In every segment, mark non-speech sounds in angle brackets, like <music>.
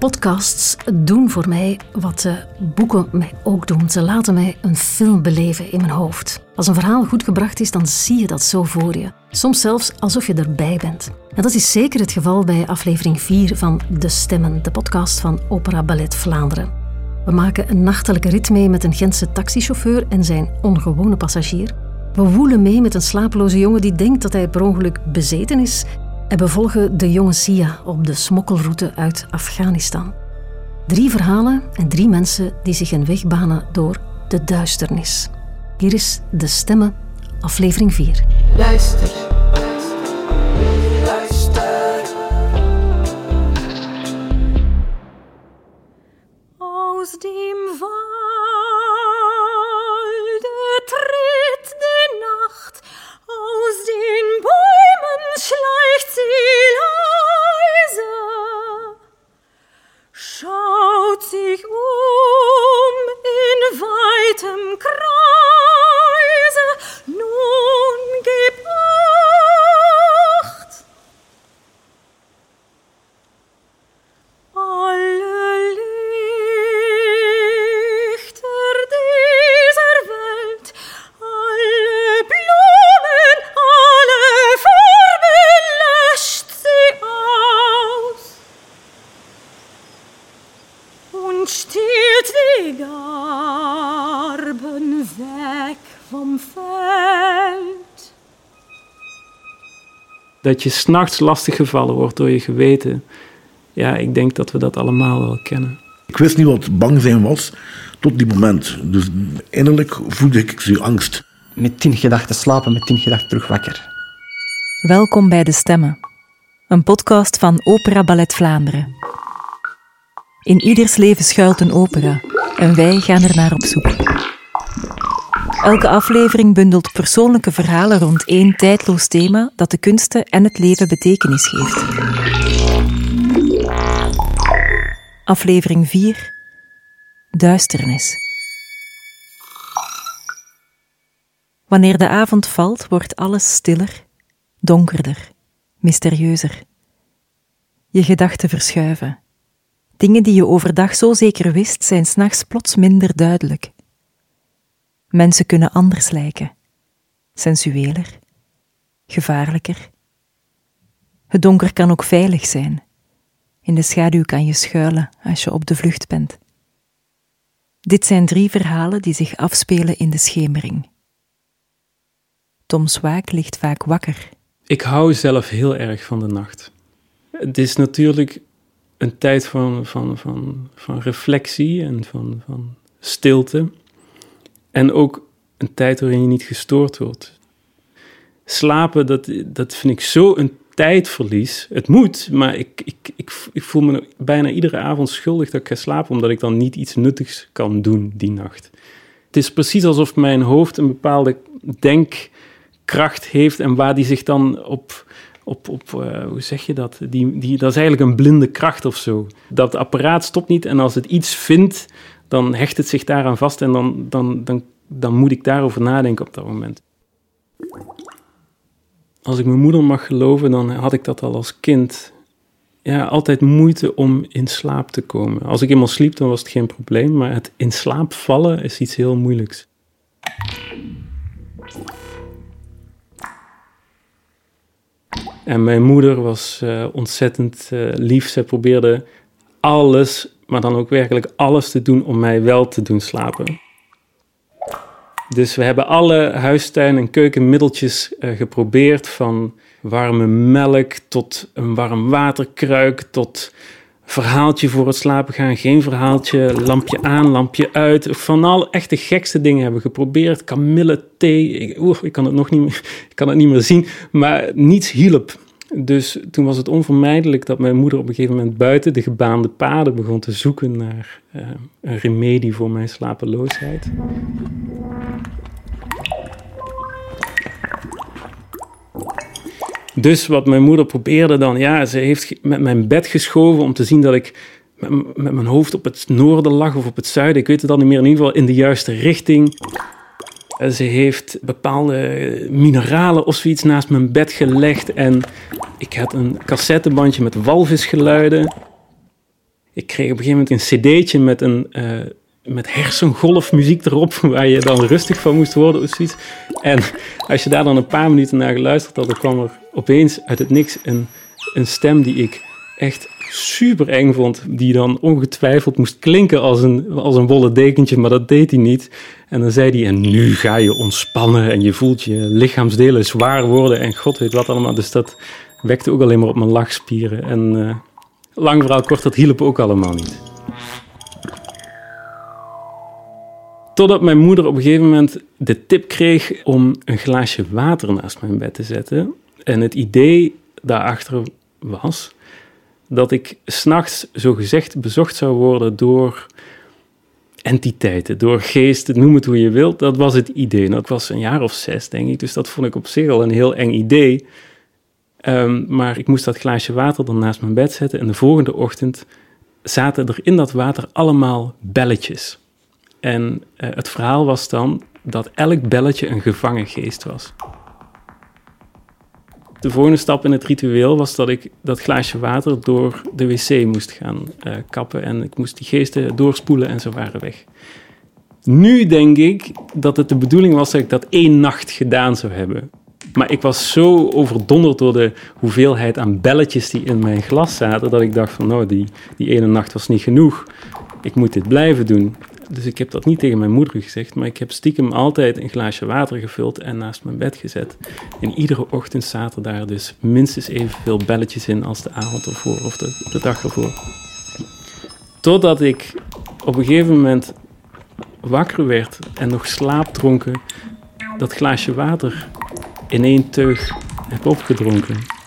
Podcasts doen voor mij wat de boeken mij ook doen. Ze laten mij een film beleven in mijn hoofd. Als een verhaal goed gebracht is, dan zie je dat zo voor je. Soms zelfs alsof je erbij bent. En dat is zeker het geval bij aflevering 4 van De Stemmen, de podcast van Opera Ballet Vlaanderen. We maken een nachtelijke rit mee met een Gentse taxichauffeur en zijn ongewone passagier. We woelen mee met een slapeloze jongen die denkt dat hij per ongeluk bezeten is en we volgen de jonge Sia op de smokkelroute uit Afghanistan. Drie verhalen en drie mensen die zich een weg banen door de duisternis. Hier is De Stemmen, aflevering 4. Luister. Aus dem Walde tritt die Nacht, aus den Bäumen schleicht sie leise, schaut sich um in weitem Kreise, Dat je s'nachts lastiggevallen wordt door je geweten. Ja, ik denk dat we dat allemaal wel kennen. Ik wist niet wat bang zijn was tot die moment. Dus innerlijk voelde ik zo'n angst. Met tien gedachten slapen, met tien gedachten terug wakker. Welkom bij De Stemmen, een podcast van Opera Ballet Vlaanderen. In ieders leven schuilt een opera en wij gaan er naar op zoek. Elke aflevering bundelt persoonlijke verhalen rond één tijdloos thema dat de kunsten en het leven betekenis geeft. Aflevering 4 Duisternis. Wanneer de avond valt, wordt alles stiller, donkerder, mysterieuzer. Je gedachten verschuiven. Dingen die je overdag zo zeker wist, zijn s'nachts plots minder duidelijk. Mensen kunnen anders lijken, sensueler, gevaarlijker. Het donker kan ook veilig zijn. In de schaduw kan je schuilen als je op de vlucht bent. Dit zijn drie verhalen die zich afspelen in de schemering. Tom Swaak ligt vaak wakker. Ik hou zelf heel erg van de nacht. Het is natuurlijk een tijd van, van, van, van reflectie en van, van stilte. En ook een tijd waarin je niet gestoord wordt. Slapen, dat, dat vind ik zo een tijdverlies. Het moet, maar ik, ik, ik, ik voel me bijna iedere avond schuldig dat ik ga slapen, omdat ik dan niet iets nuttigs kan doen die nacht. Het is precies alsof mijn hoofd een bepaalde denkkracht heeft en waar die zich dan op, op, op uh, hoe zeg je dat? Die, die, dat is eigenlijk een blinde kracht of zo. Dat apparaat stopt niet en als het iets vindt, dan hecht het zich daaraan vast en dan, dan, dan, dan moet ik daarover nadenken op dat moment. Als ik mijn moeder mag geloven, dan had ik dat al als kind. Ja, altijd moeite om in slaap te komen. Als ik eenmaal sliep, dan was het geen probleem, maar het in slaap vallen is iets heel moeilijks. En mijn moeder was uh, ontzettend uh, lief. Zij probeerde alles, maar dan ook werkelijk alles te doen om mij wel te doen slapen. Dus we hebben alle huistuin- en keukenmiddeltjes uh, geprobeerd. Van warme melk tot een warm waterkruik tot verhaaltje voor het slapen gaan. Geen verhaaltje, lampje aan, lampje uit. Van al echt de gekste dingen hebben we geprobeerd. Kamille thee. Ik, ik kan het nog niet <laughs> ik kan het niet meer zien. Maar niets hielp. Dus toen was het onvermijdelijk dat mijn moeder op een gegeven moment buiten de gebaande paden begon te zoeken naar uh, een remedie voor mijn slapeloosheid. Dus wat mijn moeder probeerde dan, ja, ze heeft met mijn bed geschoven om te zien dat ik met, met mijn hoofd op het noorden lag of op het zuiden. Ik weet het dan niet meer, in ieder geval in de juiste richting. Ze heeft bepaalde mineralen of zoiets naast mijn bed gelegd. En ik had een cassettebandje met walvisgeluiden. Ik kreeg op een gegeven moment een cd'tje met een... Uh, met hersengolfmuziek erop, <laughs> waar je dan rustig van moest worden of zoiets. En als je daar dan een paar minuten naar geluisterd had, dan kwam er opeens uit het niks een, een stem die ik echt super eng vond. Die dan ongetwijfeld moest klinken als een, als een wollen dekentje, maar dat deed hij niet. En dan zei hij, en nu ga je ontspannen en je voelt je lichaamsdelen zwaar worden en god weet wat allemaal. Dus dat wekte ook alleen maar op mijn lachspieren. En uh, lang verhaal kort, dat hielp ook allemaal niet. Totdat mijn moeder op een gegeven moment de tip kreeg om een glaasje water naast mijn bed te zetten. En het idee daarachter was dat ik s'nachts zogezegd bezocht zou worden door entiteiten, door geesten, noem het hoe je wilt. Dat was het idee. Dat was een jaar of zes, denk ik. Dus dat vond ik op zich al een heel eng idee. Ehm, maar ik moest dat glaasje water dan naast mijn bed zetten. En de volgende ochtend zaten er in dat water allemaal belletjes. En uh, het verhaal was dan dat elk belletje een gevangen geest was. De volgende stap in het ritueel was dat ik dat glaasje water door de wc moest gaan uh, kappen. En ik moest die geesten doorspoelen en ze waren weg. Nu denk ik dat het de bedoeling was dat ik dat één nacht gedaan zou hebben. Maar ik was zo overdonderd door de hoeveelheid aan belletjes die in mijn glas zaten, dat ik dacht van nou, die, die ene nacht was niet genoeg. Ik moet dit blijven doen. Dus ik heb dat niet tegen mijn moeder gezegd, maar ik heb stiekem altijd een glaasje water gevuld en naast mijn bed gezet. En iedere ochtend zaten daar dus minstens evenveel belletjes in als de avond ervoor of de, de dag ervoor. Totdat ik op een gegeven moment wakker werd en nog slaapdronken dat glaasje water in één teug heb opgedronken.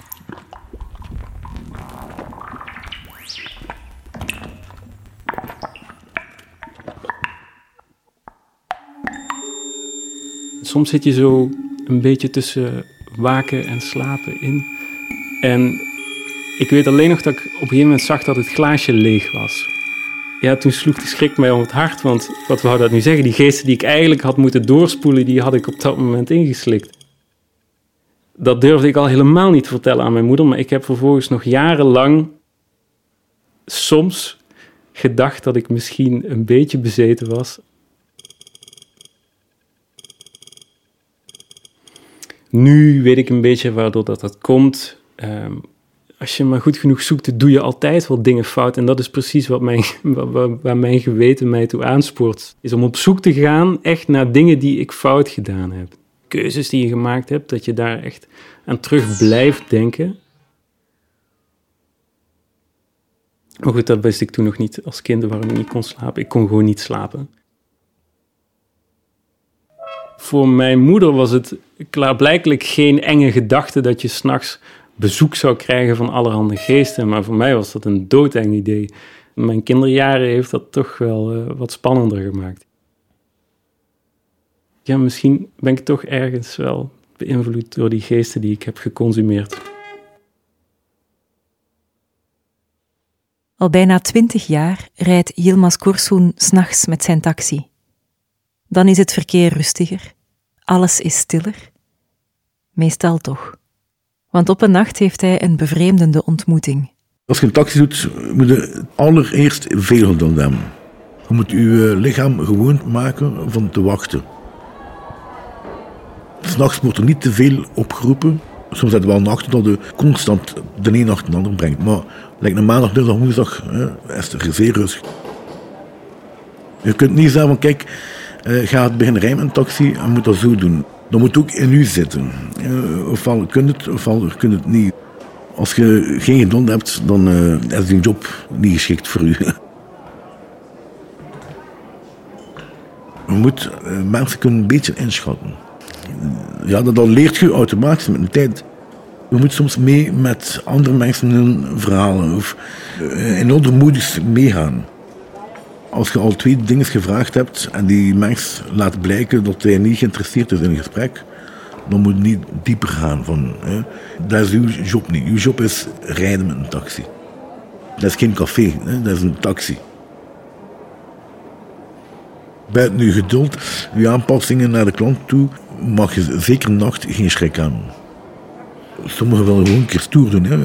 Soms zit je zo een beetje tussen waken en slapen in. En ik weet alleen nog dat ik op een gegeven moment zag dat het glaasje leeg was. Ja, toen sloeg die schrik mij om het hart, want wat wou dat nu zeggen? Die geesten die ik eigenlijk had moeten doorspoelen, die had ik op dat moment ingeslikt. Dat durfde ik al helemaal niet te vertellen aan mijn moeder, maar ik heb vervolgens nog jarenlang soms gedacht dat ik misschien een beetje bezeten was Nu weet ik een beetje waardoor dat, dat komt. Um, als je maar goed genoeg zoekt, doe je altijd wel dingen fout. En dat is precies wat mijn, <laughs> waar mijn geweten mij toe aanspoort. Is om op zoek te gaan echt naar dingen die ik fout gedaan heb. Keuzes die je gemaakt hebt, dat je daar echt aan terug blijft denken. Maar goed, dat wist ik toen nog niet als kind waarom ik niet kon slapen. Ik kon gewoon niet slapen. Voor mijn moeder was het klaarblijkelijk geen enge gedachte dat je s'nachts bezoek zou krijgen van allerhande geesten. Maar voor mij was dat een doodeng idee. Mijn kinderjaren heeft dat toch wel uh, wat spannender gemaakt. Ja, misschien ben ik toch ergens wel beïnvloed door die geesten die ik heb geconsumeerd. Al bijna twintig jaar rijdt Yilmaz Korsoen s'nachts met zijn taxi. Dan is het verkeer rustiger, alles is stiller. Meestal toch. Want op een nacht heeft hij een bevreemdende ontmoeting. Als je een taxi doet, moet je allereerst veel dan hem. Je moet je lichaam gewoon maken van te wachten. S'nachts wordt er niet te veel opgeroepen. Soms zijn er wel nachten dat je constant de ene nacht de andere brengt. Maar lijkt een maandag, dinsdag, woensdag hè, is er zeer rustig. Je kunt niet zeggen van kijk, ga het beginnen rijmen een taxi en moet dat zo doen. Dat moet ook in u zitten. Uh, ofwel kun het, ofwel kun het niet. Als je geen geduld hebt, dan uh, is die job niet geschikt voor u. Je moet mensen kunnen een beetje inschatten. Ja, dat, leert je automatisch met de tijd. Je moet soms mee met andere mensen hun verhalen of in andere modus meegaan. Als je al twee dingen gevraagd hebt en die mens laat blijken dat hij niet geïnteresseerd is in een gesprek, dan moet je niet dieper gaan. Van, hè. Dat is uw job niet. Uw job is rijden met een taxi. Dat is geen café, hè. dat is een taxi. Buiten uw geduld, uw aanpassingen naar de klant toe, mag je zeker nacht geen schrik aan. Sommigen willen gewoon een keer stoer doen. Hè.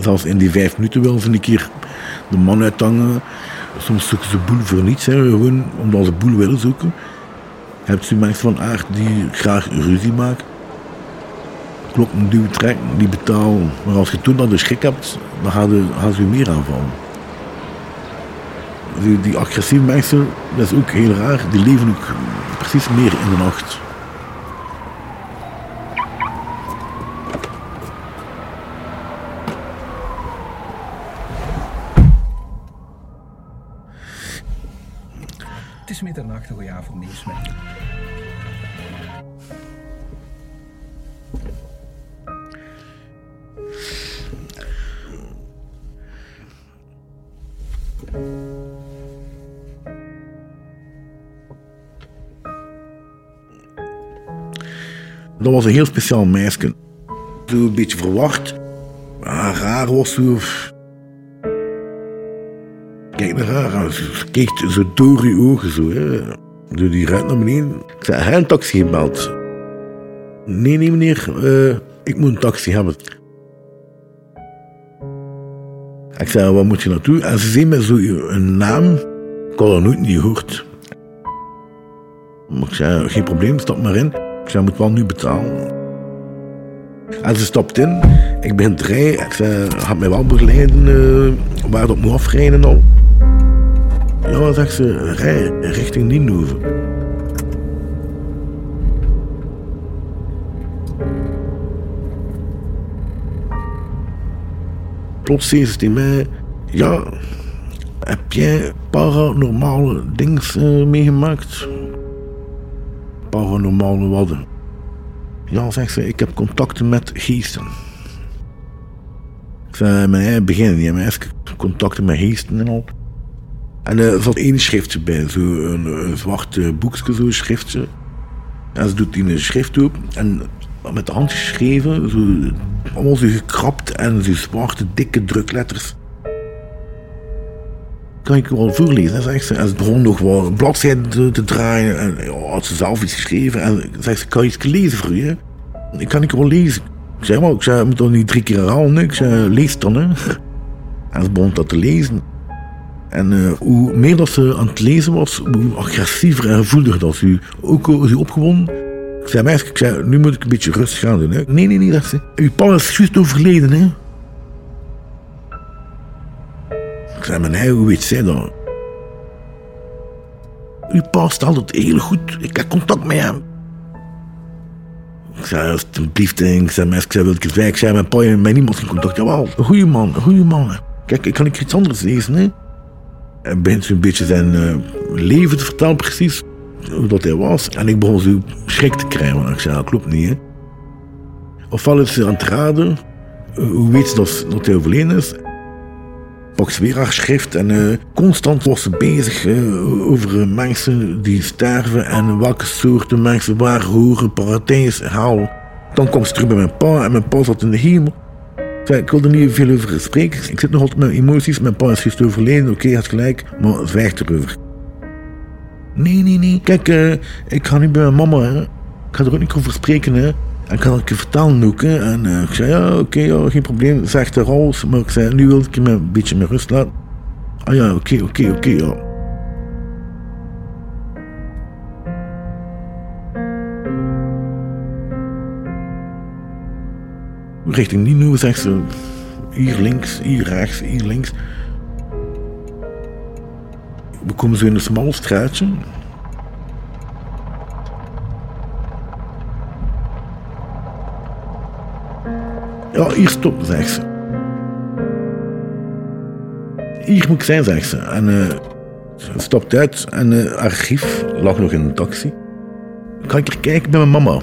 Zelfs in die vijf minuten willen ze een keer de man uithangen. Soms zoeken ze boel voor niets, hè. gewoon omdat ze boel willen zoeken. Je hebt ze mensen van aard die graag ruzie maken. Klokken duwen, trekken, die betalen. Maar als je toen al de schrik hebt, dan gaan ze, gaan je meer aanvallen. Die, die agressieve mensen, dat is ook heel raar, die leven ook precies meer in de nacht. Was een heel speciaal meisje. Zo een beetje verwacht. Haar haar was zo... Kijk naar haar. Ze keek zo door je ogen. Zo, hè. Door die ruit naar beneden. Ik zei, hij een taxi gebeld? Nee, nee meneer. eh, ik moet een taxi hebben. Ik zei, waar moet je naartoe? En ze zei zo een naam. Ik had dat nooit niet gehoord. Maar ik zei, geen probleem, stap maar in. Ik moet wel nu betalen. En ze stapt in. Ik begin te rijden. Ik gaat mij wel begeleiden eh, waar dat moet afrijden al. Ja, zegt ze, rij richting Nienhoven. Plots zei ze tegen mij, ja, heb jij paranormale dingen eh, meegemaakt? Paranormale wadden. Ja, zegt ze, ik heb contacten met geesten. Ik zei, mijn begin, maar even contacten met geesten en al. En eh, er zat één schriftje bij, zo een, een zwart eh, boekje, zo'n schriftje. En ze doet die een schrift op en met de hand geschreven, zo, allemaal zo gekrapt en zo zwarte, dikke drukletters. Kan ik wel voorlezen, zegt ze. En ze begon nog wel bladzijden te, te draaien. En ja, had ze zelf iets geschreven. En zegt ze, kan je iets lezen voor je? Ik kan ik wel lezen. Ik zei, maar, ik zei, moet toch niet drie keer herhalen? Ik zei, lees dan, hè. <laughs> En ze begon dat te lezen. En eh, hoe meer dat ze aan het lezen was, hoe agressiever en gevoeliger dat ze ook ze opgewonden. Ik zei, meisje, ik zei, nu moet ik een beetje rustig gaan doen. Hè. Nee, nee, nee, dat ze. Uw pa is juist overleden, hè. Ik zei, maar nee, hoe weet zij dat? Uw pa stelt het heel goed. Ik heb contact met hem. Ik zei, alsjeblieft, ik zei, meisje, ik zei, wil ik het Ik zei, mijn pa heeft met niemand in contact. Jawel, een goede man, een goede man. Kijk, ik kan ik iets anders lezen, hè. En begint zo'n beetje zijn uh, leven te vertellen, precies hoe dat hij was. En ik begon zo schrik te krijgen, want ik zei, dat klopt niet, hè. Ofwel is ze aan het raden, hoe weet ze dat, dat hij overleden is? Haar schrift en uh, constant was ze bezig uh, over mensen die sterven en welke soorten mensen waar horen paradijs halen. Dan kwam ze terug bij mijn pa en mijn pa zat in de hemel. Ik wil er niet veel over spreken. Ik zit nog altijd met emoties. Mijn pa is gisteren overleden. Oké, okay, gelijk. Maar zwijg erover. Nee, nee, nee. Kijk, ik ga nu bij mijn mama. Ik ga er ook niet over spreken. Hè. En ik kan het ook. Hè. En uh, ik zei, ja, oké, ja, geen probleem. Zeg er alles. Maar ik zei, nu wil ik je me een beetje met rust laten. Ah ja, oké, oké, oké, ja. richting Nino, zegt ze. Hier links, hier rechts, hier links. We komen zo in een smal straatje. Ja, hier stoppen, zegt ze. Hier moet ik zijn, zegt ze. En uh, ze uit en uh, archief lag nog in een taxi. Kan ik er kijken bij mijn mama?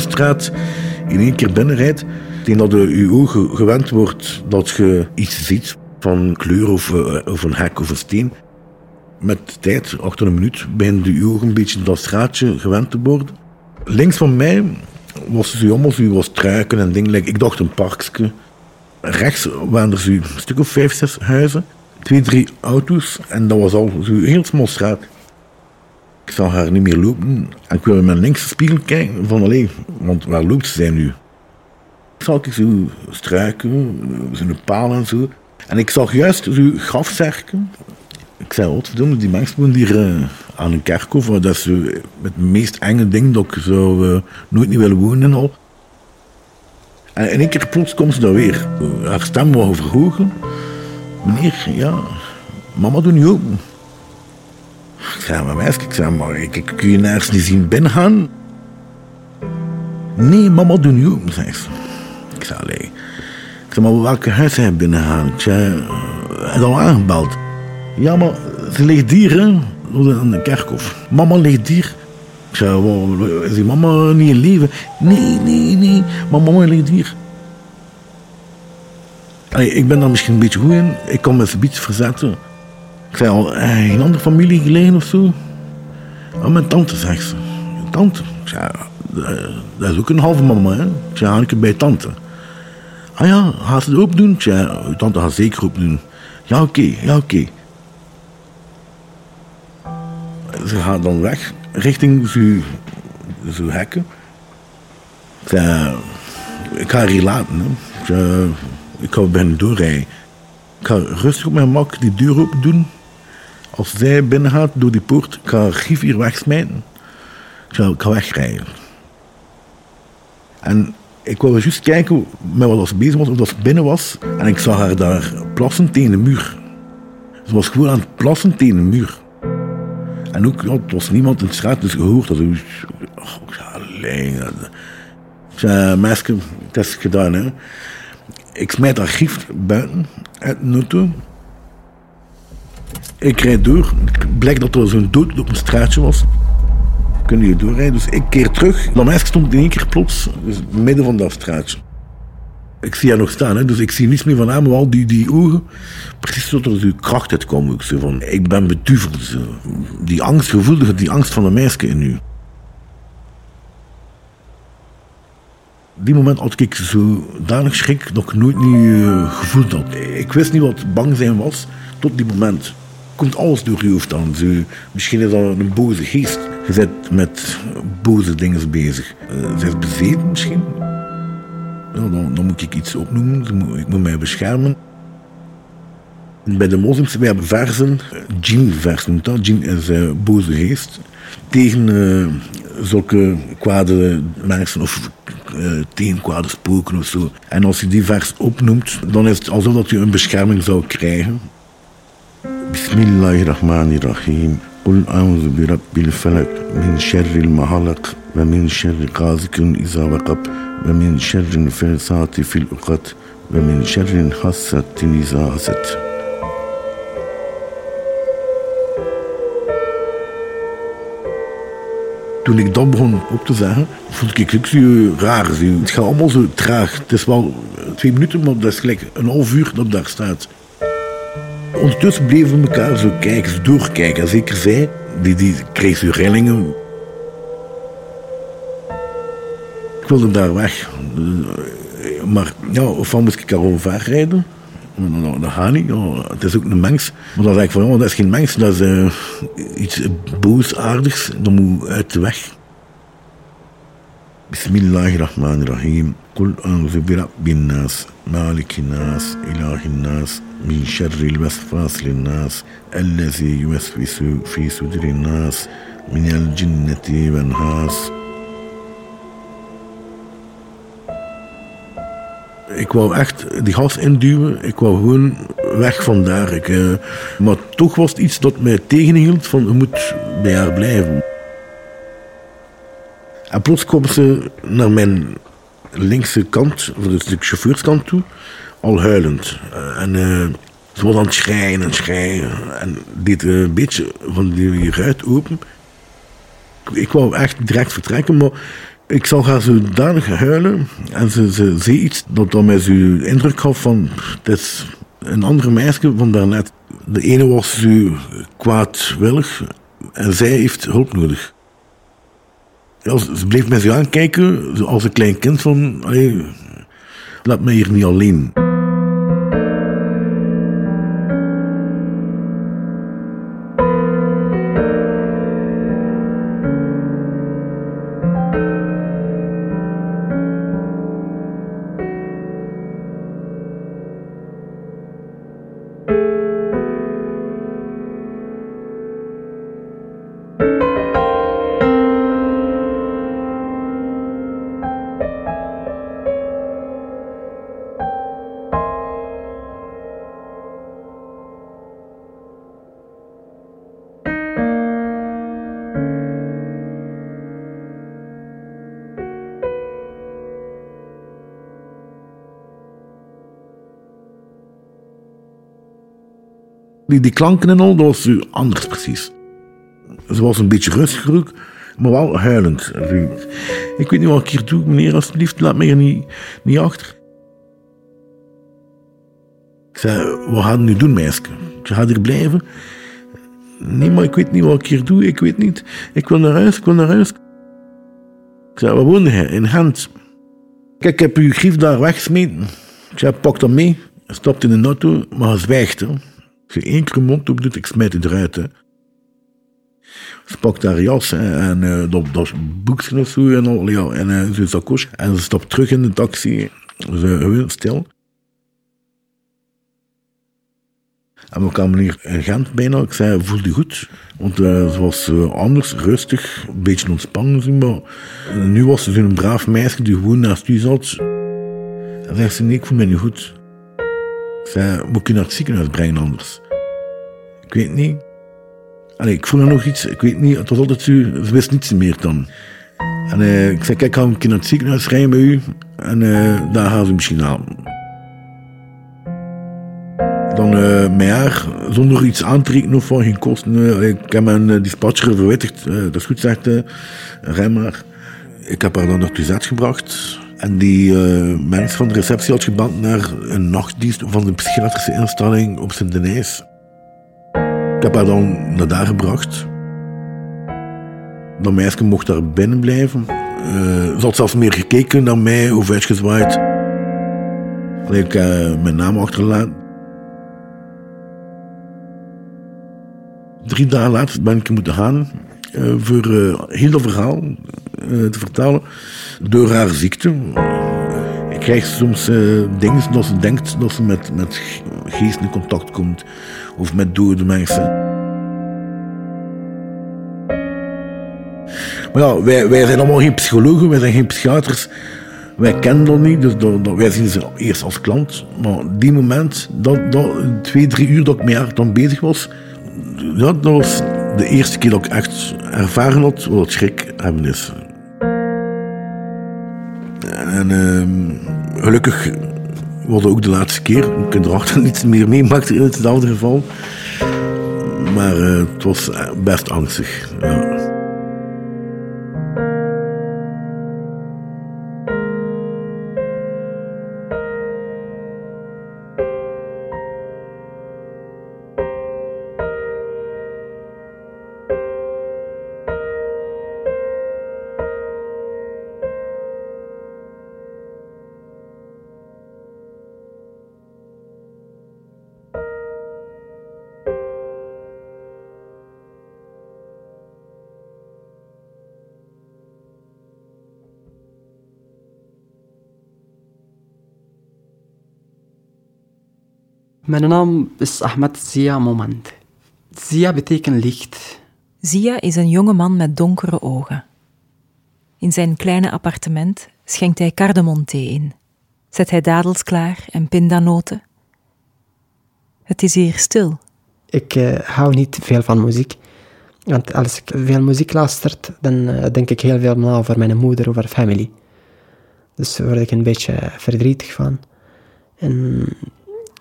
Zo in één keer binnenrijdt, tegen dat je, ogen gewend wordt dat je iets ziet van kleur of, eh, of een hek of een steen. Met tijd, achter een minuut, beginnen je ogen een beetje dat straatje gewend te worden. Links van mij was zo allemaal zo wat struiken en dingen. Ik dacht een parkje. Rechts waren er zo een stuk of vijf, zes huizen. Twee, drie auto's. En dat was al zo een heel smal straat. Zag haar niet meer lopen. En ik wilde in mijn linkse spiegel kijken. Van, allee, want waar loopt ze nu? Zag ik zo struiken, zo'n paal en zo. En ik zag juist zo grafzerken. Ik zei, wat verdomme, die mensen wonen hier eh, aan een kerkhof. Dat is zo het meest enge ding dat ik zou eh, nooit niet willen wonen en al. En in één keer plots komt ze daar weer. Haar stem wou verhogen. Meneer, ja, mama doet niet open. Zei, maar meisje, ik zei, maar ik, kun je nergens niet zien binnengaan. Nee, mama doet open, zei ze. Ik zei, allee. Ik zei, maar welke huis heb je zei, hij is al aangebeld. Ja, maar ze ligt hier, hè, in de kerkhof. Mama ligt hier. Ik zei, "Wow, is die mama niet in leven? Nee, nee, nee, mama ligt hier. Ik ben daar misschien een beetje goed in. Ik kan me een beetje verzetten. Ik zei al, eh, een andere familie gelegen of zo? Oh, mijn tante, zegt ze. Tante? Zei, "Eh, dat is ook een halve mama, hè? Ik zei, bij tante. Ah ja, gaat ze het open doen? Ik uw tante gaat zeker open doen. Ja, oké, ja, oké. Ze gaat dan weg, richting zo hekken. Ik zei, ik ga haar hier laten, ik ga bijna doorrijden. Ik ga rustig op mijn mak die deur open doen. Als zij binnen gaat door die poort, ik ga haar grief hier wegsmijten. Ik ga, wegrijden. En ik wilde juist kijken met wat ze bezig was, of dat ze binnen was. En ik zag haar daar plassen tegen de muur. Ze was gewoon aan het plassen tegen de muur. En ook, was niemand in de straat, dus gehoord dat. Ik alleen. Ik zei, meisje, het is gedaan, hè. Ik smijt haar gift buiten uit de auto. Ik rijd door. Blijkt dat er zo'n dood op een straatje was. Kun je doorrijden. Dus ik keer terug. Meisje stond in één keer plots dus midden van dat straatje. Ik zie haar nog staan, dus ik zie niets meer van haar, maar al die, die ogen. Precies tot er zo kracht uit kwam. Ook zo van, ik ben beduveld. Zo. Die angst, gevoelde die angst van een meisje in u. Die moment had ik zo danig schrik dat ik nooit niet gevoeld had. Ik wist niet wat bang zijn was tot die moment. Komt alles door je hoofd aan. Misschien is dat een boze geest. Je bent met boze dingen bezig. Uh, ze is bezeten misschien. Dan, moet ik iets opnoemen. Ik moet mij beschermen. Bij de moslims wij hebben versen, eh, djinn-vers noemt dat. Is eh, boze geest. Tegen eh, zulke kwade mensen of eh, tegen kwade spoken of zo. En als je die vers opnoemt, dan is het alsof dat je een bescherming zou krijgen. Bismillahirrahmanirrahim. قل أعوذ برب الفلق من شر المهلق ومن شر غاسق إذا وقب ومن شر الفاسات في العقد ومن شر حاسة إذا حسد Toen ik dat begon op te zeggen, voelde ik het zo raar. Zo. Het gaat allemaal zo traag. Het is wel twee minuten, maar dat is gelijk een half uur dat daar staat. Ondertussen bleven we elkaar zo kijken, zo doorkijken. En zeker zij, die, die kreeg zo rillingen. Ik wilde daar weg. Eh, Maar ja, ofwel moest ik haar overrijden. Dat, dat gaat niet. ja. Het is ook een mens. Maar dan zeg ik van, ja, dat is geen mens. Dat is eh, iets boosaardigs. Dat moet uit de weg. Bismillahirrahmanirrahim. قل أعوذ برب الناس مالك الناس إله الناس من شر الوسواس للناس الذي يوسوس في صدور الناس من الجنة والناس Ik wou echt die gas induwen. Ik wou gewoon weg van daar. Ik, eh, maar toch was het iets dat mij tegenhield van je moet bij haar blijven. En plots kwam ze naar mijn linkse kant, de chauffeurskant toe, al huilend. Eh, en eh, ze was aan het schreien en schreien. En deed eh, een beetje van die ruit open. Ik, wou echt direct vertrekken, maar Ik zag haar zodanig huilen en ze, ze zei iets dat mij zo indruk gaf van het is een andere meisje van daarnet. De ene was zo kwaadwillig en zij heeft hulp nodig. Ja, ze bleef mij zo aankijken als een klein kind van allee, laat mij hier niet alleen. Die, klanken en al, dat was anders precies. Ze was een beetje rustiger ook, maar wel huilend. Ik weet niet wat ik hier doe, meneer, alsjeblieft, laat me hier niet, niet achter. Ik zei, wat gaan we nu doen, meisje? Je gaat hier blijven? Nee, maar ik weet niet wat ik hier doe, ik weet niet. Ik wil naar huis, ik wil naar huis. Ik zei, waar woonde hij? In Gent. Kijk, ik heb uw grief daar weggesmeten. Ik zei, pak dat mee. Hij stapt in de auto, maar hij zwijgt. Hè. Je één keer mond op doet, ik smijt het eruit. Ze pakt haar jas en eh, dat, boekje of zo en al, en uh, zijn sacoche. En ze stapt terug in de taxi. Ze gewoon stil. En we kwamen hier in Gent bijna. Ik zei, voel je goed? Want eh, ze was eh, anders, rustig, een beetje ontspannen. Maar eh, nu was ze zo'n braaf meisje die gewoon naast u zat. En zegt ze, nee, ik voel me niet goed. Ik zei, moet ik je naar het ziekenhuis brengen anders? Ik weet niet. Allee, ik voel er nog iets, ik weet niet. Het was altijd zo, ze wist niets meer dan. En eh, ik zei, kijk, ik ga een naar het ziekenhuis rijden bij u. En eh, daar gaan ze misschien halen. Dan eh met haar, zonder iets aan te rekenen of van geen kosten. ik heb mijn dispatcher verwittigd. dat is goed, zegt rij maar. Ik heb haar dan naar Tuzet gebracht. En die mens van de receptie had gebeld naar een nachtdienst van de psychiatrische instelling op Sint-Denijs. Heb haar dan naar daar gebracht. Dat meisje mocht daar binnen blijven. Eh, ze had zelfs meer gekeken naar mij, of uitgezwaaid. Allee, Ik heb mijn naam achtergelaten. Drie dagen later ben ik moeten gaan eh, voor eh, heel dat verhaal eh, te vertellen. Door haar ziekte. Ik krijg soms eh, dingen dat ze denkt dat ze met, met geesten in contact komt. Of met dode mensen. Maar ja, wij, wij zijn allemaal geen psychologen, wij zijn geen psychiaters. Wij kennen dat niet, dus dat, dat- wij zien ze eerst als klant. Maar die moment, dat, dat, twee, drie uur dat ik met haar dan bezig was, ja, dat was de eerste keer dat ik echt ervaren had wat schrik hebben is. En ehm, gelukkig was ook de laatste keer. Ik heb erachter <laughs> niets meer meemaakte in hetzelfde geval. Maar eh, het was eh, best angstig. Mijn naam is Ahmed Zia Moment. Zia betekent licht. Zia is een jonge man met donkere ogen. In zijn kleine appartement schenkt hij cardamomthee in. Zet hij dadels klaar en pindanoten. Het is hier stil. Ik eh, hou niet veel van muziek. Want als ik veel muziek luister, dan eh, denk ik heel veel na over mijn moeder, over familie. Dus daar word ik een beetje verdrietig van. En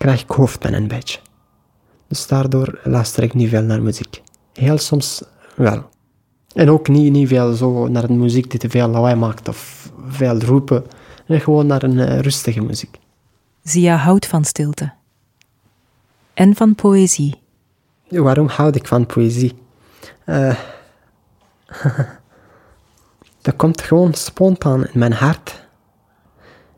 krijg ik hoofdpijn een beetje. Dus daardoor luister ik niet veel naar muziek. Heel soms wel. En ook niet, niet veel zo naar een muziek die te veel lawaai maakt of veel roepen. Nee, gewoon naar een eh, rustige muziek. Zia houdt van stilte. En van poëzie. Waarom houd ik van poëzie? Eh, <laughs> dat komt gewoon spontaan in mijn hart.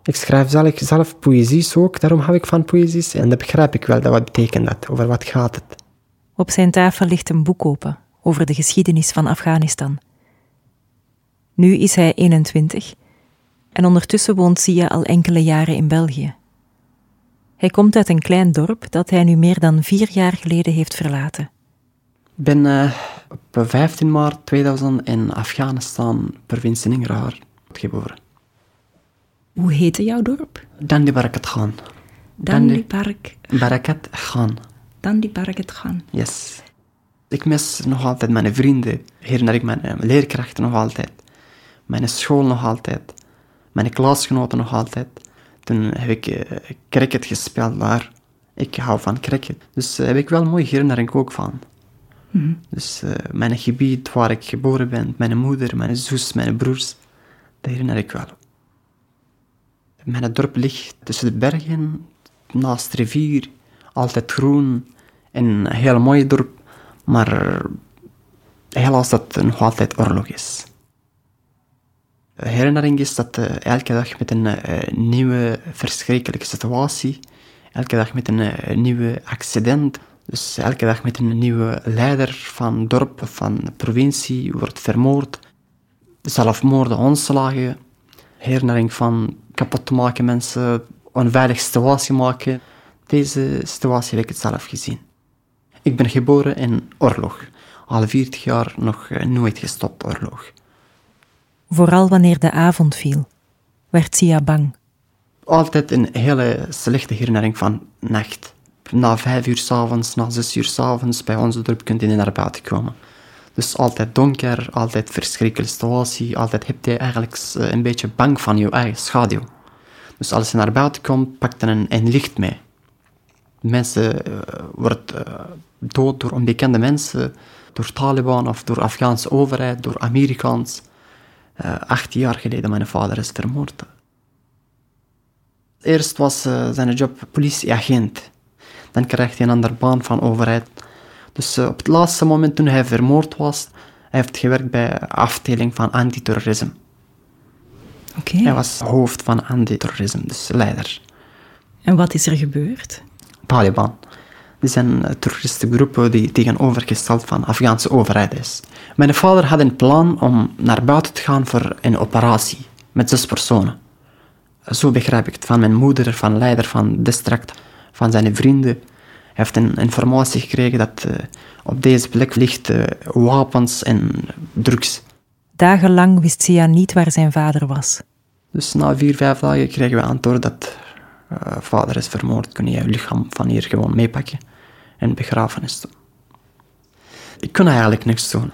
Ik schrijf zelf, zelf poëzies ook, daarom hou ik van poëzies. En dat begrijp ik wel, dat wat betekent dat, over wat gaat het. Op zijn tafel ligt een boek open over de geschiedenis van Afghanistan. Nu is hij 21 en ondertussen woont Sia al enkele jaren in België. Hij komt uit een klein dorp dat hij nu meer dan vier jaar geleden heeft verlaten. Ik ben eh, op 15 maart 2000 in Afghanistan, provincie Nangarhar, geboren. Hoe heette jouw dorp? Dandi Barakat Khan. Dandi Park. Barakat Khan. Dandi Barakat Khan. Yes. Ik mis nog altijd mijn vrienden. Herinner ik mijn eh, leerkrachten nog altijd. Mijn school nog altijd. Mijn klasgenoten nog altijd. Toen heb ik uh, cricket gespeeld daar. Ik hou van cricket. Dus uh, heb ik wel mooie herinnering ook van. Mhm. Dus mijn gebied waar ik geboren ben, mijn moeder, mijn zus, mijn broers, dat herinner ik wel. Mijn dorp ligt tussen de bergen, naast de rivier, altijd groen. En een heel mooi dorp, maar helaas dat nog altijd oorlog is. Herinnering is dat uh, elke dag met een uh, nieuwe verschrikkelijke situatie, elke dag met een uh, nieuwe accident, dus elke dag met een nieuwe leider van dorp, van provincie, wordt vermoord. Zelfmoorden, onslagen, herinnering van kapot te maken mensen, onveilige situatie maken. Deze situatie heb ik het zelf gezien. Ik ben geboren in oorlog. Al 40 jaar nog nooit gestopt oorlog. Vooral wanneer de avond viel, werd Sia bang. Altijd een hele slechte herinnering van nacht. Na vijf uur s'avonds, na zes uur s'avonds, bij onze dorp kunt je niet naar buiten komen. Dus altijd donker, altijd verschrikkelijke situatie, altijd heb je eigenlijk een beetje bang van je eigen schaduw. Dus als je naar buiten komt, pak je een, een licht mee. Mensen uh, worden uh, dood door onbekende mensen, door Taliban of door Afghaanse overheid, door Amerikaans. Uh, acht jaar geleden mijn vader is vermoord. Eerst was zijn job politieagent. Dan kreeg hij een andere baan van overheid. Dus uh, op het laatste moment toen hij vermoord was, hij heeft gewerkt bij de afdeling van antiterrorisme. Okay. Hij was hoofd van antiterrorisme, dus leider. En wat is er gebeurd? Taliban. Die zijn terroristengroepen die tegenovergesteld van de Afghaanse overheid is. Mijn vader had een plan om naar buiten te gaan voor een operatie met zes personen. Zo begrijp ik het van mijn moeder, van leider van het district, van zijn vrienden. Hij heeft een informatie gekregen dat uh, op deze plek ligt uh, wapens en drugs. Dagenlang wist Sia niet waar zijn vader was. Dus na vier, vijf dagen kregen we antwoord dat uh, vader is vermoord. Kun je je lichaam van hier gewoon meepakken en begrafenis doen. Ik kon eigenlijk niks doen.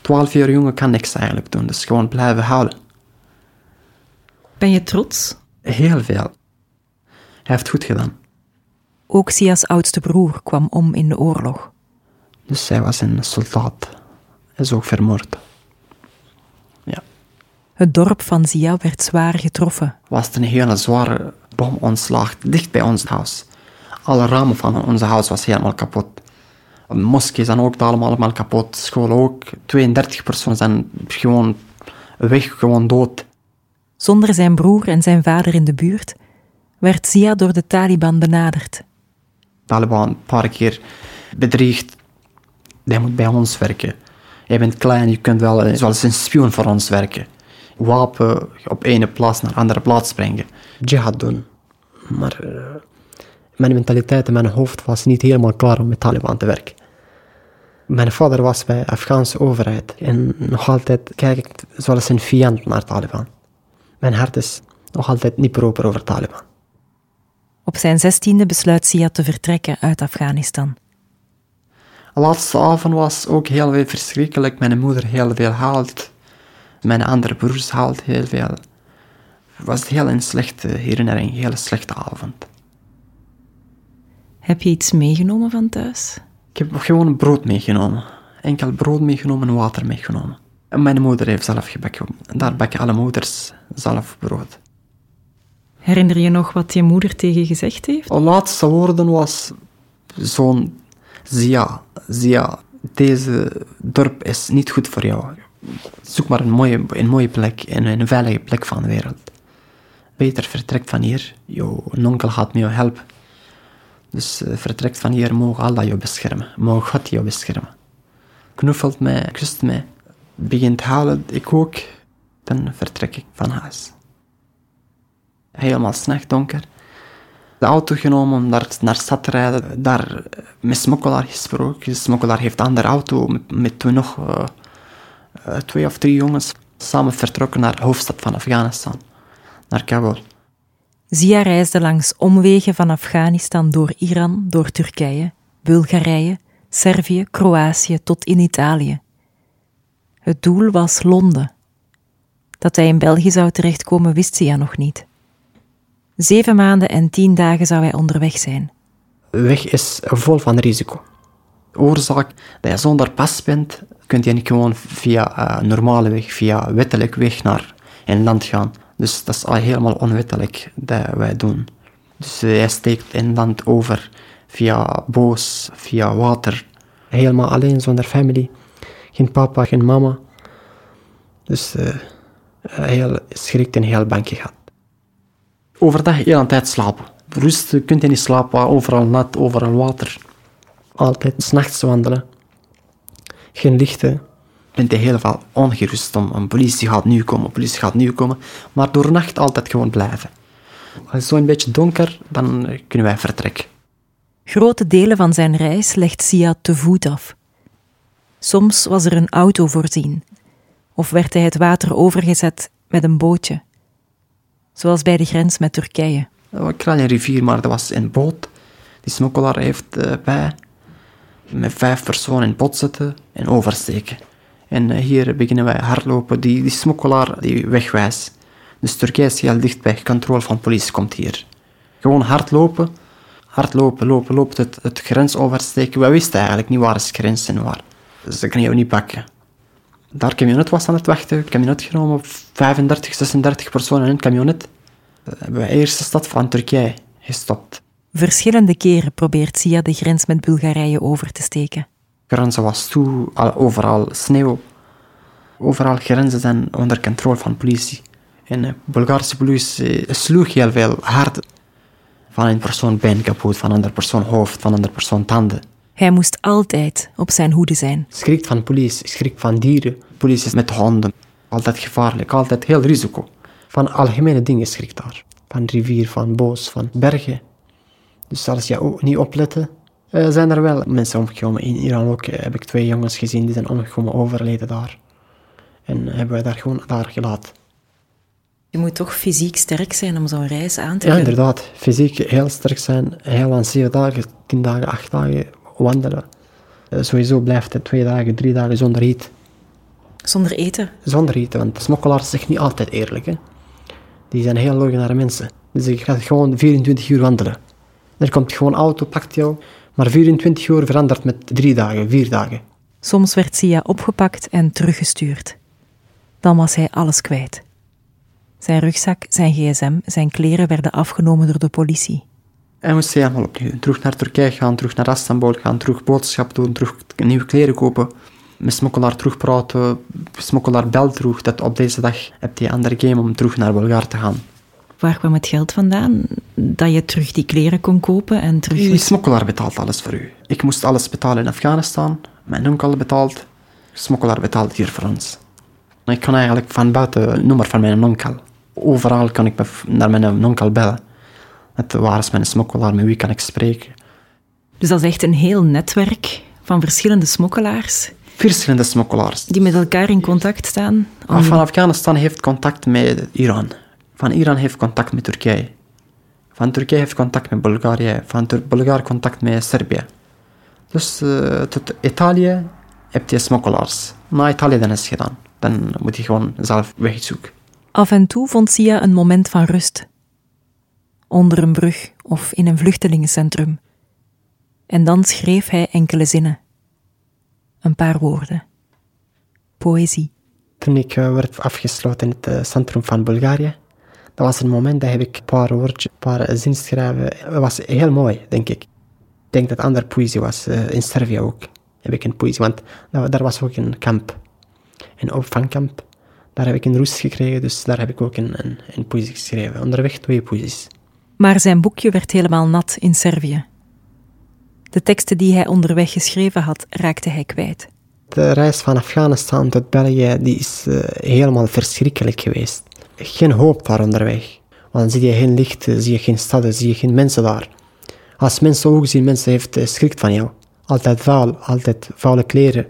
12 jaar jongen kan niks eigenlijk doen, dus gewoon blijven houden. Ben je trots? Heel veel. Hij heeft goed gedaan. Ook Sia's oudste broer kwam om in de oorlog. Dus hij was een soldaat. Hij is ook vermoord. Ja. Het dorp van Sia werd zwaar getroffen. Was een hele zware bomonslag dicht bij ons huis. Alle ramen van ons huis was helemaal kapot. De moskee zijn ook allemaal kapot. School ook. 32 personen zijn gewoon weg, gewoon dood. Zonder zijn broer en zijn vader in de buurt werd Zia door de Taliban benaderd. Taliban een paar keer bedreigd. Jij moet bij ons werken. Jij bent klein, je kunt wel zoals een spion voor ons werken. Wapen op ene plaats naar andere plaats brengen. Jihad doen. Maar uh, mijn mentaliteit en mijn hoofd was niet helemaal klaar om met Taliban te werken. Mijn vader was bij de Afghaanse overheid en nog altijd kijk ik zoals een vijand naar Taliban. Mijn hart is nog altijd niet proper over Taliban. Op zijn zestiende besluit Sia te vertrekken uit Afghanistan. De laatste avond was ook heel veel verschrikkelijk. Mijn moeder heel veel haalt. Mijn andere broers haalt heel veel. Het was heel een slechte herinnering, een hele slechte avond. Heb je iets meegenomen van thuis? Ik heb gewoon brood meegenomen. Enkel brood meegenomen en water meegenomen. En mijn moeder heeft zelf gebakken. En daar bakken alle moeders zelf brood. Herinner je nog wat je moeder tegen gezegd heeft? De laatste woorden was zo'n... Zia, Zia, deze dorp is niet goed voor jou. Zoek maar een mooie, een mooie plek, een, een veilige plek van de wereld. Beter vertrek van hier. Jouw onkel gaat me helpen. Dus uh, vertrek van hier, mogen Allah jou beschermen. Mogen God jou beschermen. Knuffelt mij, kust mij. Begint halen, ik ook. Dan vertrek ik van huis. Helemaal s'nacht donker. De auto genomen om naar, naar stad te rijden. Daar eh, met smokkelaar gesproken. De smokkelaar heeft een andere auto met, met toen nog uh, uh, twee of drie jongens. Samen vertrokken naar de hoofdstad van Afghanistan. Naar Kabul. Zia reisde langs omwegen van Afghanistan door Iran, door Turkije, Bulgarije, Servië, Kroatië tot in Italië. Het doel was Londen. Dat hij in België zou terechtkomen wist Zia nog niet. Zeven maanden en tien dagen zou hij onderweg zijn. Weg is vol van risico. Oorzaak dat je zonder pas bent, kun je niet gewoon via uh, normale weg, via wettelijk weg naar een land gaan. Dus dat is al helemaal onwettelijk dat wij doen. Dus uh, hij steekt een land over via boos, via water. Helemaal alleen, zonder familie. Geen papa, geen mama. Dus uh, heel schrikt en heel bang gehad. Overdag heel aan tijd slapen. Rust kunt je niet slapen, overal nat, overal water. Altijd s'nachts wandelen. Geen lichten. Bent je heel veel ongerust om, een politie gaat nu komen, politie gaat nu komen. Maar door nacht altijd gewoon blijven. Als het zo een beetje donker, dan kunnen wij vertrekken. Grote delen van zijn reis legt Sia te voet af. Soms was er een auto voorzien, of werd hij het water overgezet met een bootje zoals bij de grens met Turkije. een rivier, maar dat was een boot. Die smokkelaar heeft uh, bij met vijf personen in pot zetten en oversteken. En uh, hier beginnen wij hardlopen. Die, die smokkelaar die wegwijst. Dus Turkije is heel dichtbij. Controle van politie komt hier. Gewoon hardlopen. Hardlopen, lopen, lopen, het, het grens oversteken. Wij wisten eigenlijk niet waar de grens en waar. Dus dat kan je niet pakken. Daar camionet was aan het wachten. Camionet genomen, 35, 36 personen in het camionet. We hebben de eerste stad van Turkije gestopt. Verschillende keren probeert Sia de grens met Bulgarije over te steken. De grenzen was toe, overal sneeuw. Overal grenzen zijn onder controle van politie. En de Bulgaarse politie sloeg heel veel hard. Van een persoon been kapot, van een andere persoon hoofd, van een andere persoon tanden. Hij moest altijd op zijn hoede zijn. Schrikt van politie, schrikt van dieren. Politie met honden. Altijd gevaarlijk, altijd heel risico. Van algemene dingen schrikt daar. Van rivier, van bos, van bergen. Dus als je ook niet opletten, uh, zijn er wel mensen omgekomen. In Iran ook heb ik twee jongens gezien die zijn omgekomen, overleden daar. En hebben wij daar gewoon daar gelaten. Je moet toch fysiek sterk zijn om zo'n reis aan te gaan? Ja, inderdaad. Fysiek heel sterk zijn. Heel aan zeven dagen, tien dagen, acht dagen wandelen. Uh, sowieso blijft het twee dagen, drie dagen zonder eten. Zonder eten? Zonder eten, want smokkelaars zijn niet altijd eerlijk. Hè. Die zijn heel logische mensen. Dus je gaat gewoon 24 uur wandelen. Er komt gewoon auto, pakt jou. Maar 24 uur verandert met drie dagen, vier dagen. Soms werd Sia opgepakt en teruggestuurd. Dan was hij alles kwijt. Zijn rugzak, zijn gsm, zijn kleren werden afgenomen door de politie. Hij moest helemaal opnieuw. Terug naar Turkije gaan, terug naar Istanbul gaan, terug boodschap doen, terug nieuwe kleren kopen. Met smokkelaar terugpraten, smokkelaar belt terug dat op deze dag heb je andere game om terug naar Bulgaar te gaan. Waar kwam het geld vandaan? Dat je terug die kleren kon kopen en terug... Die smokkelaar betaalt alles voor u. Ik moest alles betalen in Afghanistan. Mijn onkel betaalt. Smokkelaar betaalt hier voor ons. Ik kan eigenlijk van buiten het nummer van mijn onkel. Overal kan ik naar mijn onkel bellen. Het, waar is mijn smokkelaar? Met wie kan ik spreken? Dus dat is echt een heel netwerk van verschillende smokkelaars? Verschillende smokkelaars. Die met elkaar in contact staan? Om... Van Afghanistan heeft contact met Iran. Van Iran heeft contact met Turkije. Van Turkije heeft contact met Bulgarije. Van Bulgarije contact met Servië. Dus uh, tot Italië heb je smokkelaars. Na Italië dan is het gedaan. Dan moet je gewoon zelf wegzoeken. Af en toe vond Sia een moment van rust. Onder een brug of in een vluchtelingencentrum. En dan schreef hij enkele zinnen. Een paar woorden. Poëzie. Toen ik eh, werd afgesloten in het eh, centrum van Bulgarije, dat was een moment dat heb ik een paar woordjes, een paar zin schrijven. Dat was heel mooi, denk ik. Ik denk dat andere poëzie was, eh, in Servië ook heb ik een poëzie, want daar was ook een kamp, een opvangkamp. Daar heb ik een rust gekregen, dus daar heb ik ook een, een, een poëzie geschreven. Onderweg twee poëzies. Maar zijn boekje werd helemaal nat in Servië. De teksten die hij onderweg geschreven had, raakte hij kwijt. De reis van Afghanistan tot België die is eh, helemaal verschrikkelijk geweest. Geen hoop daar onderweg. Want dan zie je geen licht, zie je geen steden, zie je geen mensen daar. Als mensen ook zien, mensen heeft eh, schrik van jou. Altijd vuil, altijd vuile kleren.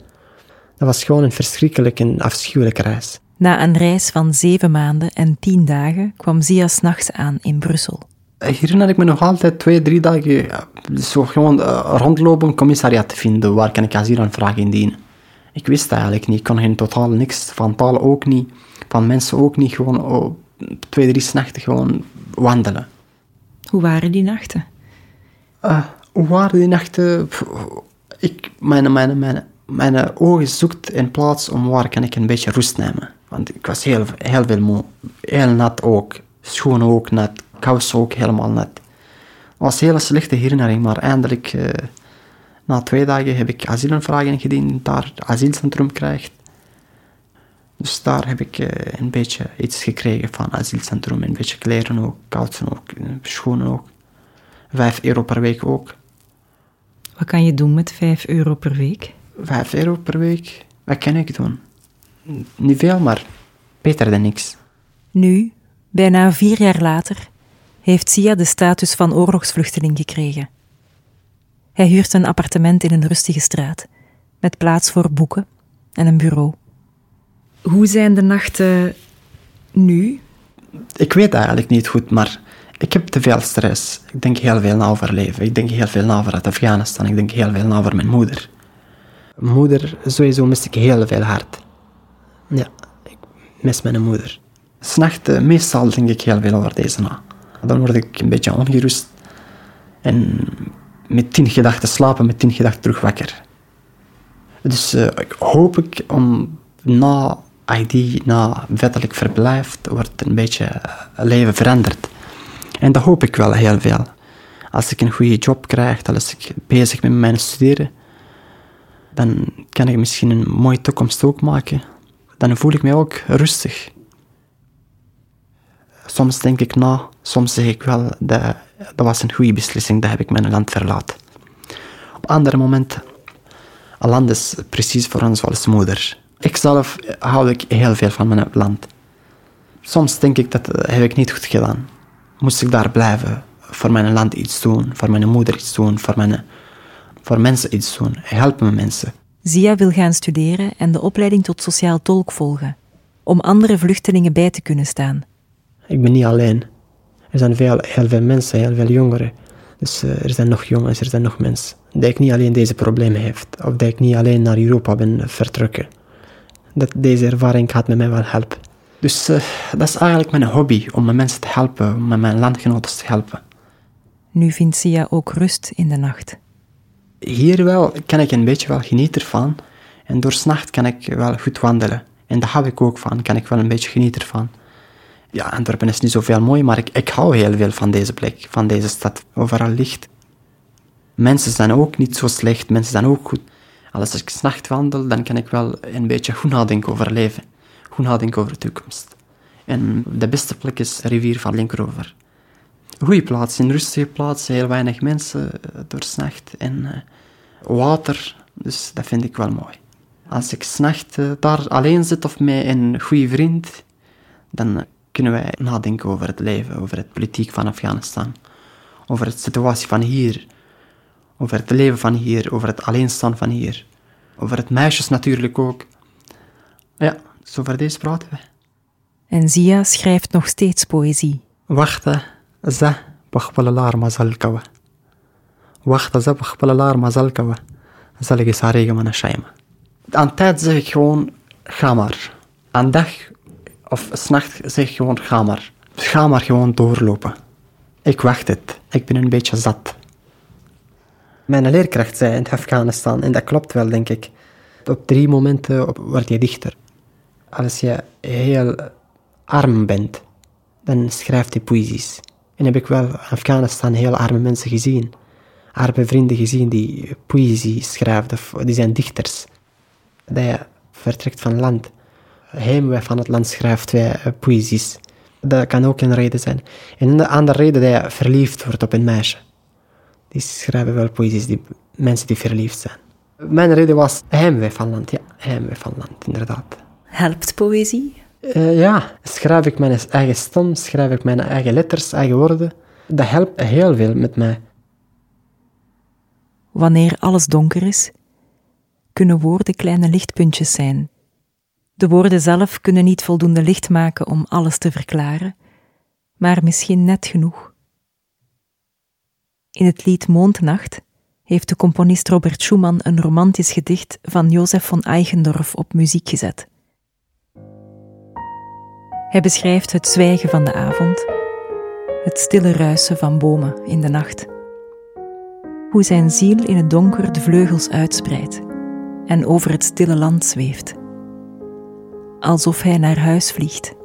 Dat was gewoon een verschrikkelijke en afschuwelijke reis. Na een reis van zeven maanden en tien dagen kwam Zia s'nachts aan in Brussel. Herinner ik me nog altijd twee, drie dagen zo gewoon eh, rondlopen, een commissariat te vinden. Waar kan ik asielaanvraag indienen? Ik wist eigenlijk niet. Ik kon geen totaal niks. Van taal ook niet. Van mensen ook niet. Gewoon oh, twee, drie nachten gewoon wandelen. Hoe waren die nachten? Eh, hoe waren die nachten? Pff, Ik, mijn, mijn, mijn, mijn ogen zoekt een plaats om waar kan ik een beetje rust nemen. Want ik was heel, heel veel moe. Heel nat ook. Schoenen ook nat. Kousen ook helemaal nat. Het was een hele slechte herinnering, maar eindelijk, eh, na twee dagen, heb ik asielaanvraag ingediend. Daar het asielcentrum krijgt. Dus daar heb ik eh, een beetje iets gekregen van asielcentrum. Een beetje kleren ook, kousen ook, eh, schoenen ook. Vijf euro per week ook. Wat kan je doen met 5 euro per week? Vijf euro per week, wat kan ik doen? Niet veel, maar beter dan niks. Nu, bijna vier jaar later, heeft Sia de status van oorlogsvluchteling gekregen. Hij huurt een appartement in een rustige straat, met plaats voor boeken en een bureau. Hoe zijn de nachten nu? Ik weet eigenlijk niet goed, maar ik heb te veel stress. Ik denk heel veel na over leven. Ik denk heel veel na over het Afghanistan. Ik denk heel veel na over mijn moeder. Moeder, sowieso mis ik heel veel hard. Ja, ik mis mijn moeder. S'nachts, meestal denk ik heel veel over deze na. Dan word ik een beetje ongerust. En met tien gedachten slapen, met tien gedachten terug wakker. Dus eh, hoop ik om na ID, na wettelijk verblijf, wordt een beetje eh, leven veranderd. En dat hoop ik wel heel veel. Als ik een goede job krijg, als ik bezig ben met mijn studeren, dan kan ik misschien een mooie toekomst ook maken. Dan voel ik me ook rustig. Soms denk ik na, soms zeg ik wel, dat, dat was een goede beslissing, dat heb ik mijn land verlaten. Op andere momenten, een land is precies voor ons als moeder. Ikzelf hou ik heel veel van mijn land. Soms denk ik dat heb ik niet goed gedaan. Moest ik daar blijven, voor mijn land iets doen, voor mijn moeder iets doen, voor, mijn, voor mensen iets doen, helpen mensen. Zia wil gaan studeren en de opleiding tot sociaal tolk volgen, om andere vluchtelingen bij te kunnen staan. Ik ben niet alleen. Er zijn veel, heel veel mensen, heel veel jongeren. Dus eh, er zijn nog jongens, er zijn nog mensen. Dat ik niet alleen deze problemen heeft. Of dat ik niet alleen naar Europa ben vertrokken. Dat deze ervaring gaat met mij wel helpen. Dus eh, dat is eigenlijk mijn hobby, om mijn mensen te helpen, om mijn landgenoten te helpen. Nu vindt Sia ook rust in de nacht. Hier wel kan ik een beetje wel genieten ervan. En door 's nacht kan ik wel goed wandelen. En daar hou ik ook van, kan ik wel een beetje genieten ervan. Ja, Antwerpen is niet zoveel mooi, maar ik, ik hou heel veel van deze plek, van deze stad. Overal licht. Mensen zijn ook niet zo slecht, mensen zijn ook goed. Als ik 's nacht wandel, dan kan ik wel een beetje goed nadenken over leven. Goed nadenken over de toekomst. En de beste plek is de rivier van Linkeroever. Goeie plaats, een rustige plaats, heel weinig mensen eh, door 's nacht. En eh, water, dus dat vind ik wel mooi. Als ik 's nacht eh, daar alleen zit of met een goede vriend, dan kunnen wij nadenken over het leven, over het politiek van Afghanistan, over de situatie van hier, over het leven van hier, over het alleenstaan van hier, over het meisjes natuurlijk ook. Ja, dus deze praten we. En Zia schrijft nog steeds poëzie. Wachten, ze, bachbalalaar mazalkawa. Wachten, ze, bachbalalaar mazalkawa. Zal ik eens haar regen aan tijd zeg ik gewoon, ga maar. Aan dag of s'nacht zeg gewoon, ga maar. Ga maar gewoon doorlopen. Ik wacht het. Ik ben een beetje zat. Mijn leerkracht zei in Afghanistan, en dat klopt wel, denk ik. Op drie momenten word je dichter. Als je heel arm bent, dan schrijft hij poëzies. En heb ik wel in Afghanistan heel arme mensen gezien. Arme vrienden gezien die poëzie schrijven, die zijn dichters. Dat je vertrekt van land. Heimwee van het land schrijft wij eh, poëzies. Dat kan ook een reden zijn. En een andere reden dat je verliefd wordt op een meisje. Die schrijven wel poëzies, die mensen die verliefd zijn. Mijn reden was heimwee van land, ja, heimwee van land, inderdaad. Helpt poëzie? Uh, ja, schrijf ik mijn eigen stem, schrijf ik mijn eigen letters, eigen woorden. Dat helpt heel veel met mij. Wanneer alles donker is, kunnen woorden kleine lichtpuntjes zijn. De woorden zelf kunnen niet voldoende licht maken om alles te verklaren, maar misschien net genoeg. In het lied Mondnacht heeft de componist Robert Schumann een romantisch gedicht van Joseph von Eichendorff op muziek gezet. Hij beschrijft het zwijgen van de avond, het stille ruisen van bomen in de nacht. Hoe zijn ziel in het donker de vleugels uitspreidt en over het stille land zweeft, alsof hij naar huis vliegt.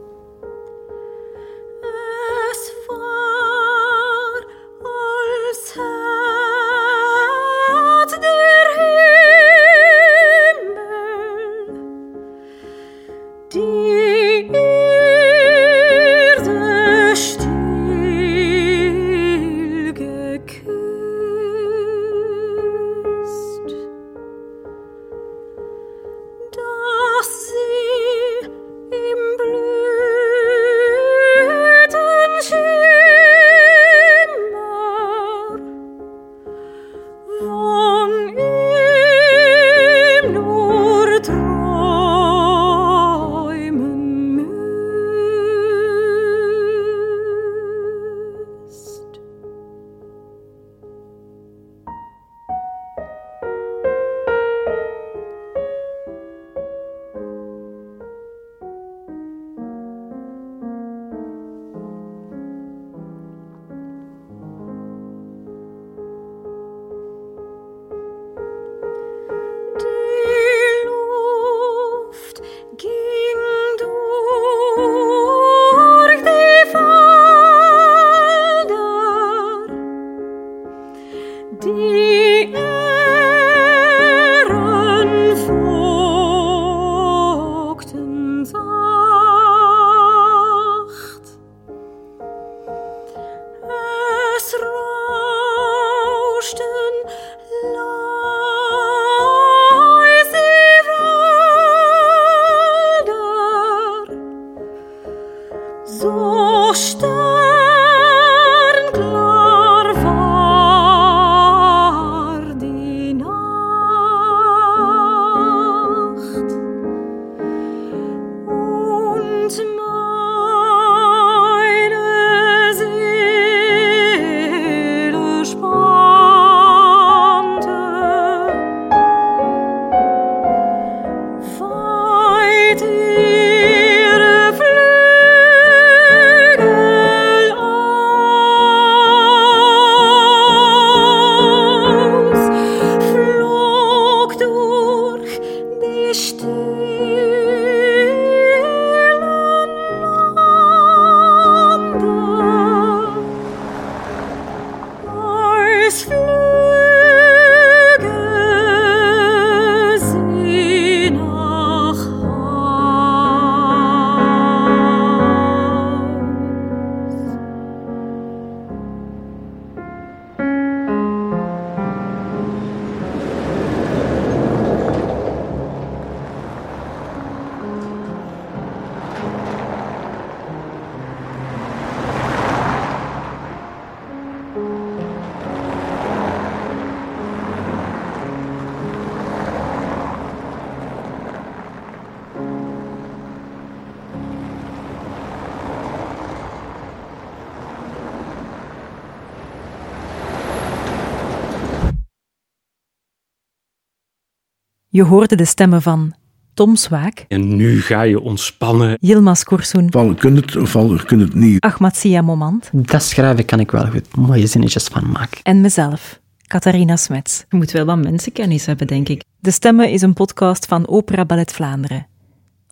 Je hoorde de stemmen van Tom Swaak. En nu ga je ontspannen. Yilmaz Korsoen. Val kun het of val kun het niet. Ahmad Sia Momand. Dat schrijven kan ik wel goed mooie zinnetjes van maken. En mezelf, Catharina Smets. Je moet wel wat mensenkennis hebben, denk ik. De Stemmen is een podcast van Opera Ballet Vlaanderen.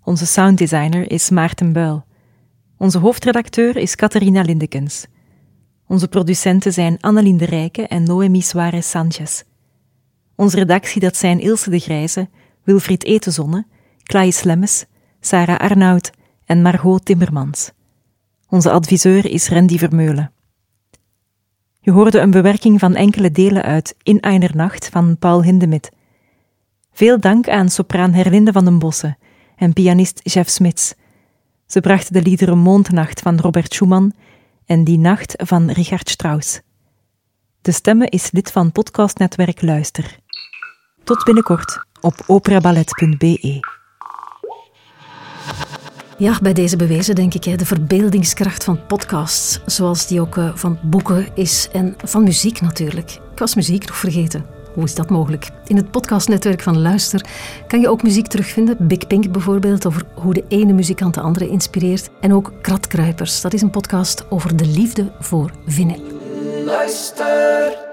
Onze sounddesigner is Maarten Buil. Onze hoofdredacteur is Catharina Lindekens. Onze producenten zijn Annelien de Rijke en Noemi Suarez Sanchez. Onze redactie dat zijn Ilse de Grijze, Wilfried Etenzonne, Klaas Lemmes, Sarah Arnoud en Margot Timmermans. Onze adviseur is Randy Vermeulen. Je hoorde een bewerking van enkele delen uit In einer Nacht van Paul Hindemith. Veel dank aan sopraan Herlinde van den Bossen en pianist Jeff Smits. Ze brachten de liederen Mondnacht van Robert Schumann en Die Nacht van Richard Strauss. De Stemmen is lid van podcastnetwerk Luister. Tot binnenkort op operaballet.be. Ja, bij deze bewezen denk ik, de verbeeldingskracht van podcasts, zoals die ook eh, van boeken is en van muziek natuurlijk. Ik was muziek nog vergeten. Hoe is dat mogelijk? In het podcastnetwerk van Luister kan je ook muziek terugvinden. Big Pink bijvoorbeeld, over hoe de ene muzikant de andere inspireert. En ook Kratkruipers, dat is een podcast over de liefde voor vinyl. Luister.